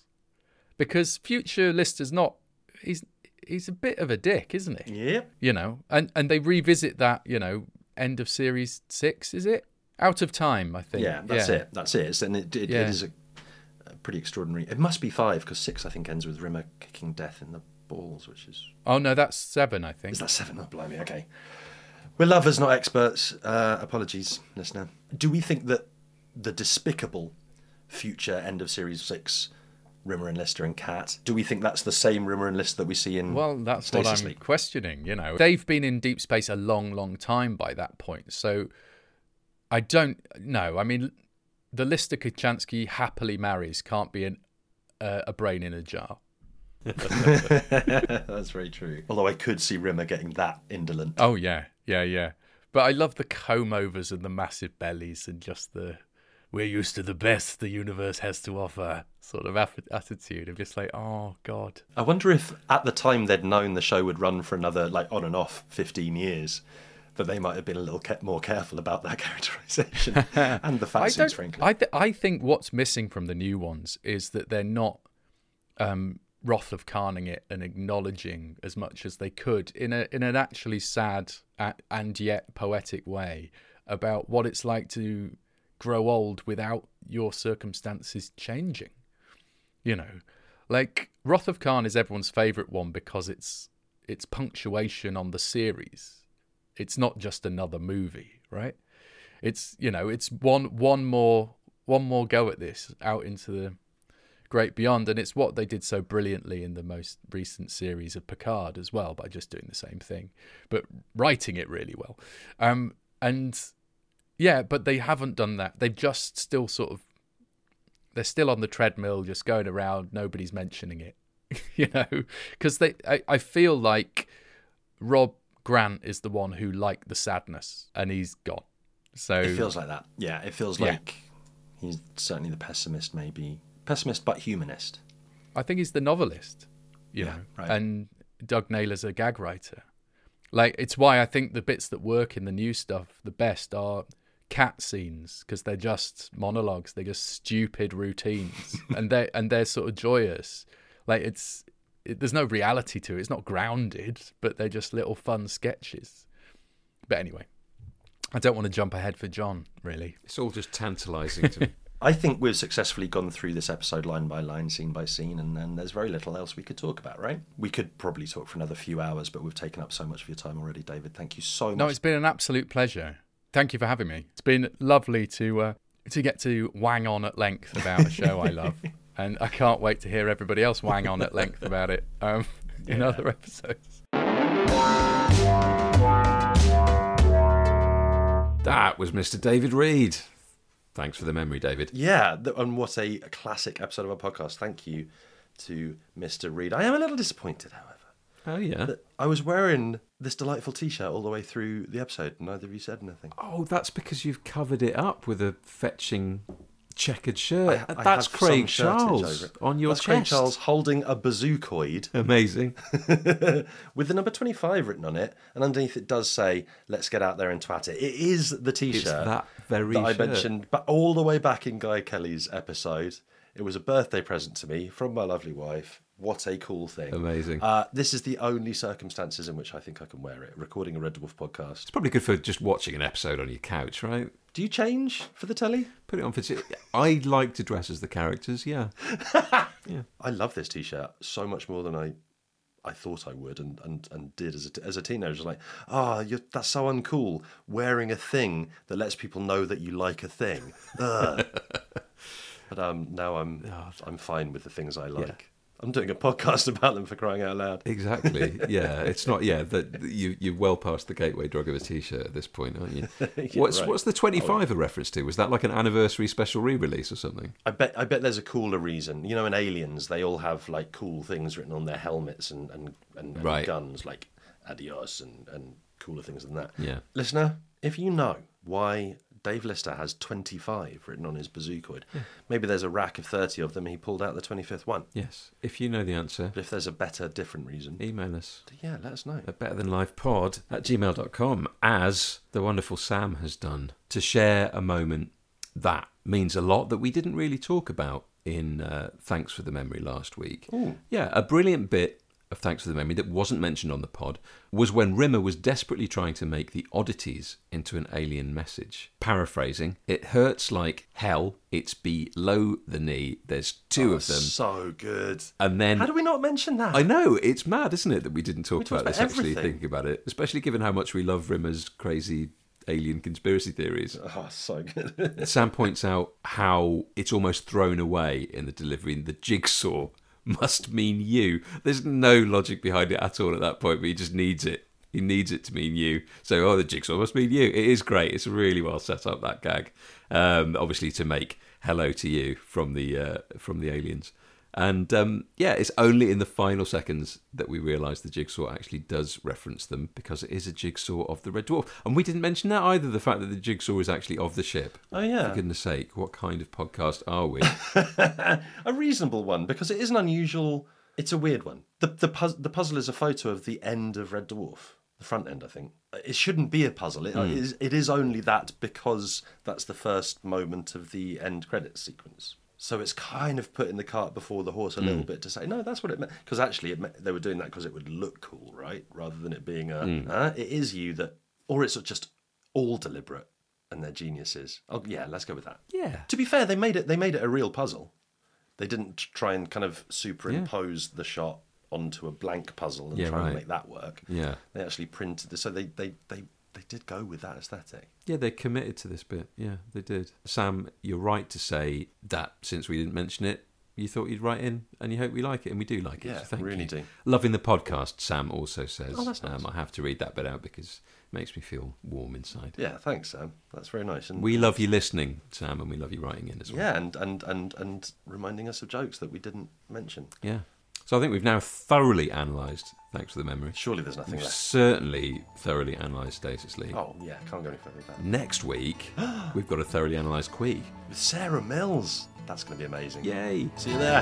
Because future Lister's not he's he's a bit of a dick, isn't he? Yep. You know, and and they revisit that, you know, end of series six, is it? Out of time, I think. Yeah, that's it. That's it. It's- And it, it, Yeah. it is a, a pretty extraordinary. It must be five because six, I think, ends with Rimmer kicking death in the balls, which is Oh no, that's seven, I think. Is that seven? Oh, blimey. Okay. We're lovers, not experts. Uh, apologies, listener. Do we think that the despicable future end of series six, Rimmer and Lister and Cat, do we think that's the same Rimmer and Lister that we see in Well, that's Stasis what I'm Leak? questioning. You know, they've been in deep space a long, long time by that point. So I don't know. I mean, the Lister Kochanski happily marries can't be an, uh, a brain in a jar. that's very true. Although I could see Rimmer getting that indolent. Oh yeah, yeah, yeah. But I love the comb overs and the massive bellies and just the we're used to the best the universe has to offer sort of attitude of just like oh god. I wonder if at the time they'd known the show would run for another, like on and off, 15 years, that they might have been a little ca- more careful about that characterization and the I fat frankly. I th- I think what's missing from the new ones is that they're not um, wrath of Khaning it and acknowledging as much as they could in a in an actually sad and yet poetic way about what it's like to grow old without your circumstances changing. You know, like Wrath of Khan is everyone's favorite one because it's it's punctuation on the series. It's not just another movie, right? It's you know, it's one one more one more go at this out into the great beyond, and it's what they did so brilliantly in the most recent series of Picard as well by just doing the same thing, but writing it really well. Um, and yeah, but they haven't done that. They've just still sort of they're still on the treadmill, just going around. Nobody's mentioning it, you know, because they. I, I feel like Rob Grant is the one who liked the sadness, and he's gone. So It feels like that. Yeah, it feels Yeah. like he's certainly the pessimist, maybe pessimist but humanist. I think he's the novelist, you Yeah, know, right. and Doug Naylor's a gag writer. Like it's why I think the bits that work in the new stuff the best are cat scenes because they're just monologues, they're just stupid routines, and they and they're sort of joyous. Like it's it, there's no reality to it. It's not grounded, but they're just little fun sketches. But anyway, I don't want to jump ahead for John. Really, It's all just tantalising to me. I think we've successfully gone through this episode line by line, scene by scene, and then there's very little else we could talk about, right? We could probably talk for another few hours, but we've taken up so much of your time already, David. Thank you so much. No, it's been an absolute pleasure. Thank you for having me. It's been lovely to uh, to get to wang on at length about a show I love, and I can't wait to hear everybody else wang on at length about it um, in other episodes. That was Mr. David Reed. Thanks for the memory, David. Yeah, and what a classic episode of our podcast. Thank you to Mr. Reed. I am a little disappointed, however. Oh, yeah. I was wearing this delightful T-shirt all the way through the episode. and Neither of you said anything. Oh, that's because you've covered it up with a fetching checkered shirt. I- I that's Craig Charles on your That's Craig. Charles holding a bazookoid. Amazing. with the number 25 written on it, and underneath it does say, let's get out there and twat it. It is the t shirt that very I shirt. mentioned but all the way back in Guy Kelly's episode. It was a birthday present to me from my lovely wife. What a cool thing. Amazing. Uh, this is the only circumstances in which I think I can wear it. Recording a Red Dwarf podcast. It's probably good for just watching an episode on your couch, right? Do you change for the telly? Put it on for. I like to dress as the characters. Yeah. yeah. I love this t-shirt so much more than I I thought I would and, and, and did as a, t- as a teenager. Like, oh, you're, that's so uncool. Wearing a thing that lets people know that you like a thing. But um, now I'm I'm fine with the things I like. I'm doing a podcast about them for crying out loud. Exactly. Yeah, it's not. Yeah, that you you're well past the gateway drug of a t-shirt at this point, aren't you? Yeah, what's right. what's the 25 a reference to? Was that like an anniversary special re-release or something? I bet I bet there's a cooler reason. You know, in Aliens, they all have like cool things written on their helmets and and, and, and Right. guns, like adios and, and cooler things than that. Yeah. Listener, if you know why Dave Lister has 25 written on his bazookoid, maybe there's a rack of 30 of them. He pulled out the 25th one. Yes. If you know the answer, But if there's a better, different reason, email us. yeah, let us know. at better than life pod at gmail.com as the wonderful Sam has done to share a moment that means a lot that we didn't really talk about in uh, Thanks for the Memory last week. Yeah, a brilliant bit of Thanks for the Memory that wasn't mentioned on the pod was when Rimmer was desperately trying to make the oddities into an alien message. Paraphrasing, it hurts like hell, it's below the knee, there's two Oh, of them. So good. And then How do we not mention that? I know it's mad, isn't it, that we didn't talk We talked about this about actually everything. thinking about it, especially given how much we love Rimmer's crazy alien conspiracy theories. Oh, so good. Sam points out how it's almost thrown away in the delivery. in The jigsaw must mean you. There's no logic behind it at all at that point, but he just needs it. He needs it to mean you. So, oh, the jigsaw must mean you. It is great. It's really well set up that gag. Um, obviously, to make hello to you from the uh, from the aliens. And um, yeah, it's only in the final seconds that we realise the jigsaw actually does reference them because it is a jigsaw of the Red Dwarf. And we didn't mention that either the fact that the jigsaw is actually of the ship. Oh, yeah. For goodness sake, what kind of podcast are we? a reasonable one because it is an unusual. It's a weird one. The the, puz- the puzzle is a photo of the end of Red Dwarf, the front end. I think it shouldn't be a puzzle. It, Hmm. it is, it is only that because that's the first moment of the end credits sequence. So it's kind of putting the cart before the horse a little Hmm. bit to say no, that's what it meant. Because actually, it meant, they were doing that because it would look cool, right? Rather than it being a Hmm. "Huh? it is you that, or it's just all deliberate and they're geniuses. Oh yeah, let's go with that. Yeah. To be fair, they made it. They made it a real puzzle. They didn't try and kind of superimpose the shot onto a blank puzzle and Yeah, try right. and make that work. Yeah. They actually printed. So they they they they did go with that aesthetic. Yeah, they committed to this bit. Yeah, they did. Sam, you're right to say that since we didn't mention it, you thought you'd write in and you hope we like it, and we do like it. Yeah, so really you. do. Loving the podcast, Sam also says. Oh, that's nice. um, I have to read that bit out because it makes me feel warm inside. Yeah, thanks, Sam. That's very nice. And We love you listening, Sam, and we love you writing in as well. yeah, and and and and reminding us of jokes that we didn't mention. Yeah. So I think we've now thoroughly analysed, thanks for the memory. Surely there's nothing We've left. certainly thoroughly analysed Stasis Leak. Oh yeah, can't go any further with that. Next week, we've got a thoroughly analysed Queeg. With Sarah Mills, that's going to be amazing. Yay! See you there.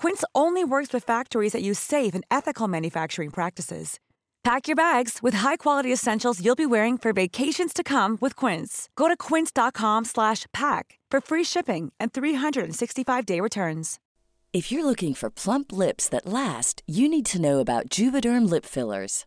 Quince only works with factories that use safe and ethical manufacturing practices. Pack your bags with high-quality essentials you'll be wearing for vacations to come with Quince. Go to quince.com slash pack for free shipping and 365-day returns. If you're looking for plump lips that last, you need to know about Juvederm lip fillers.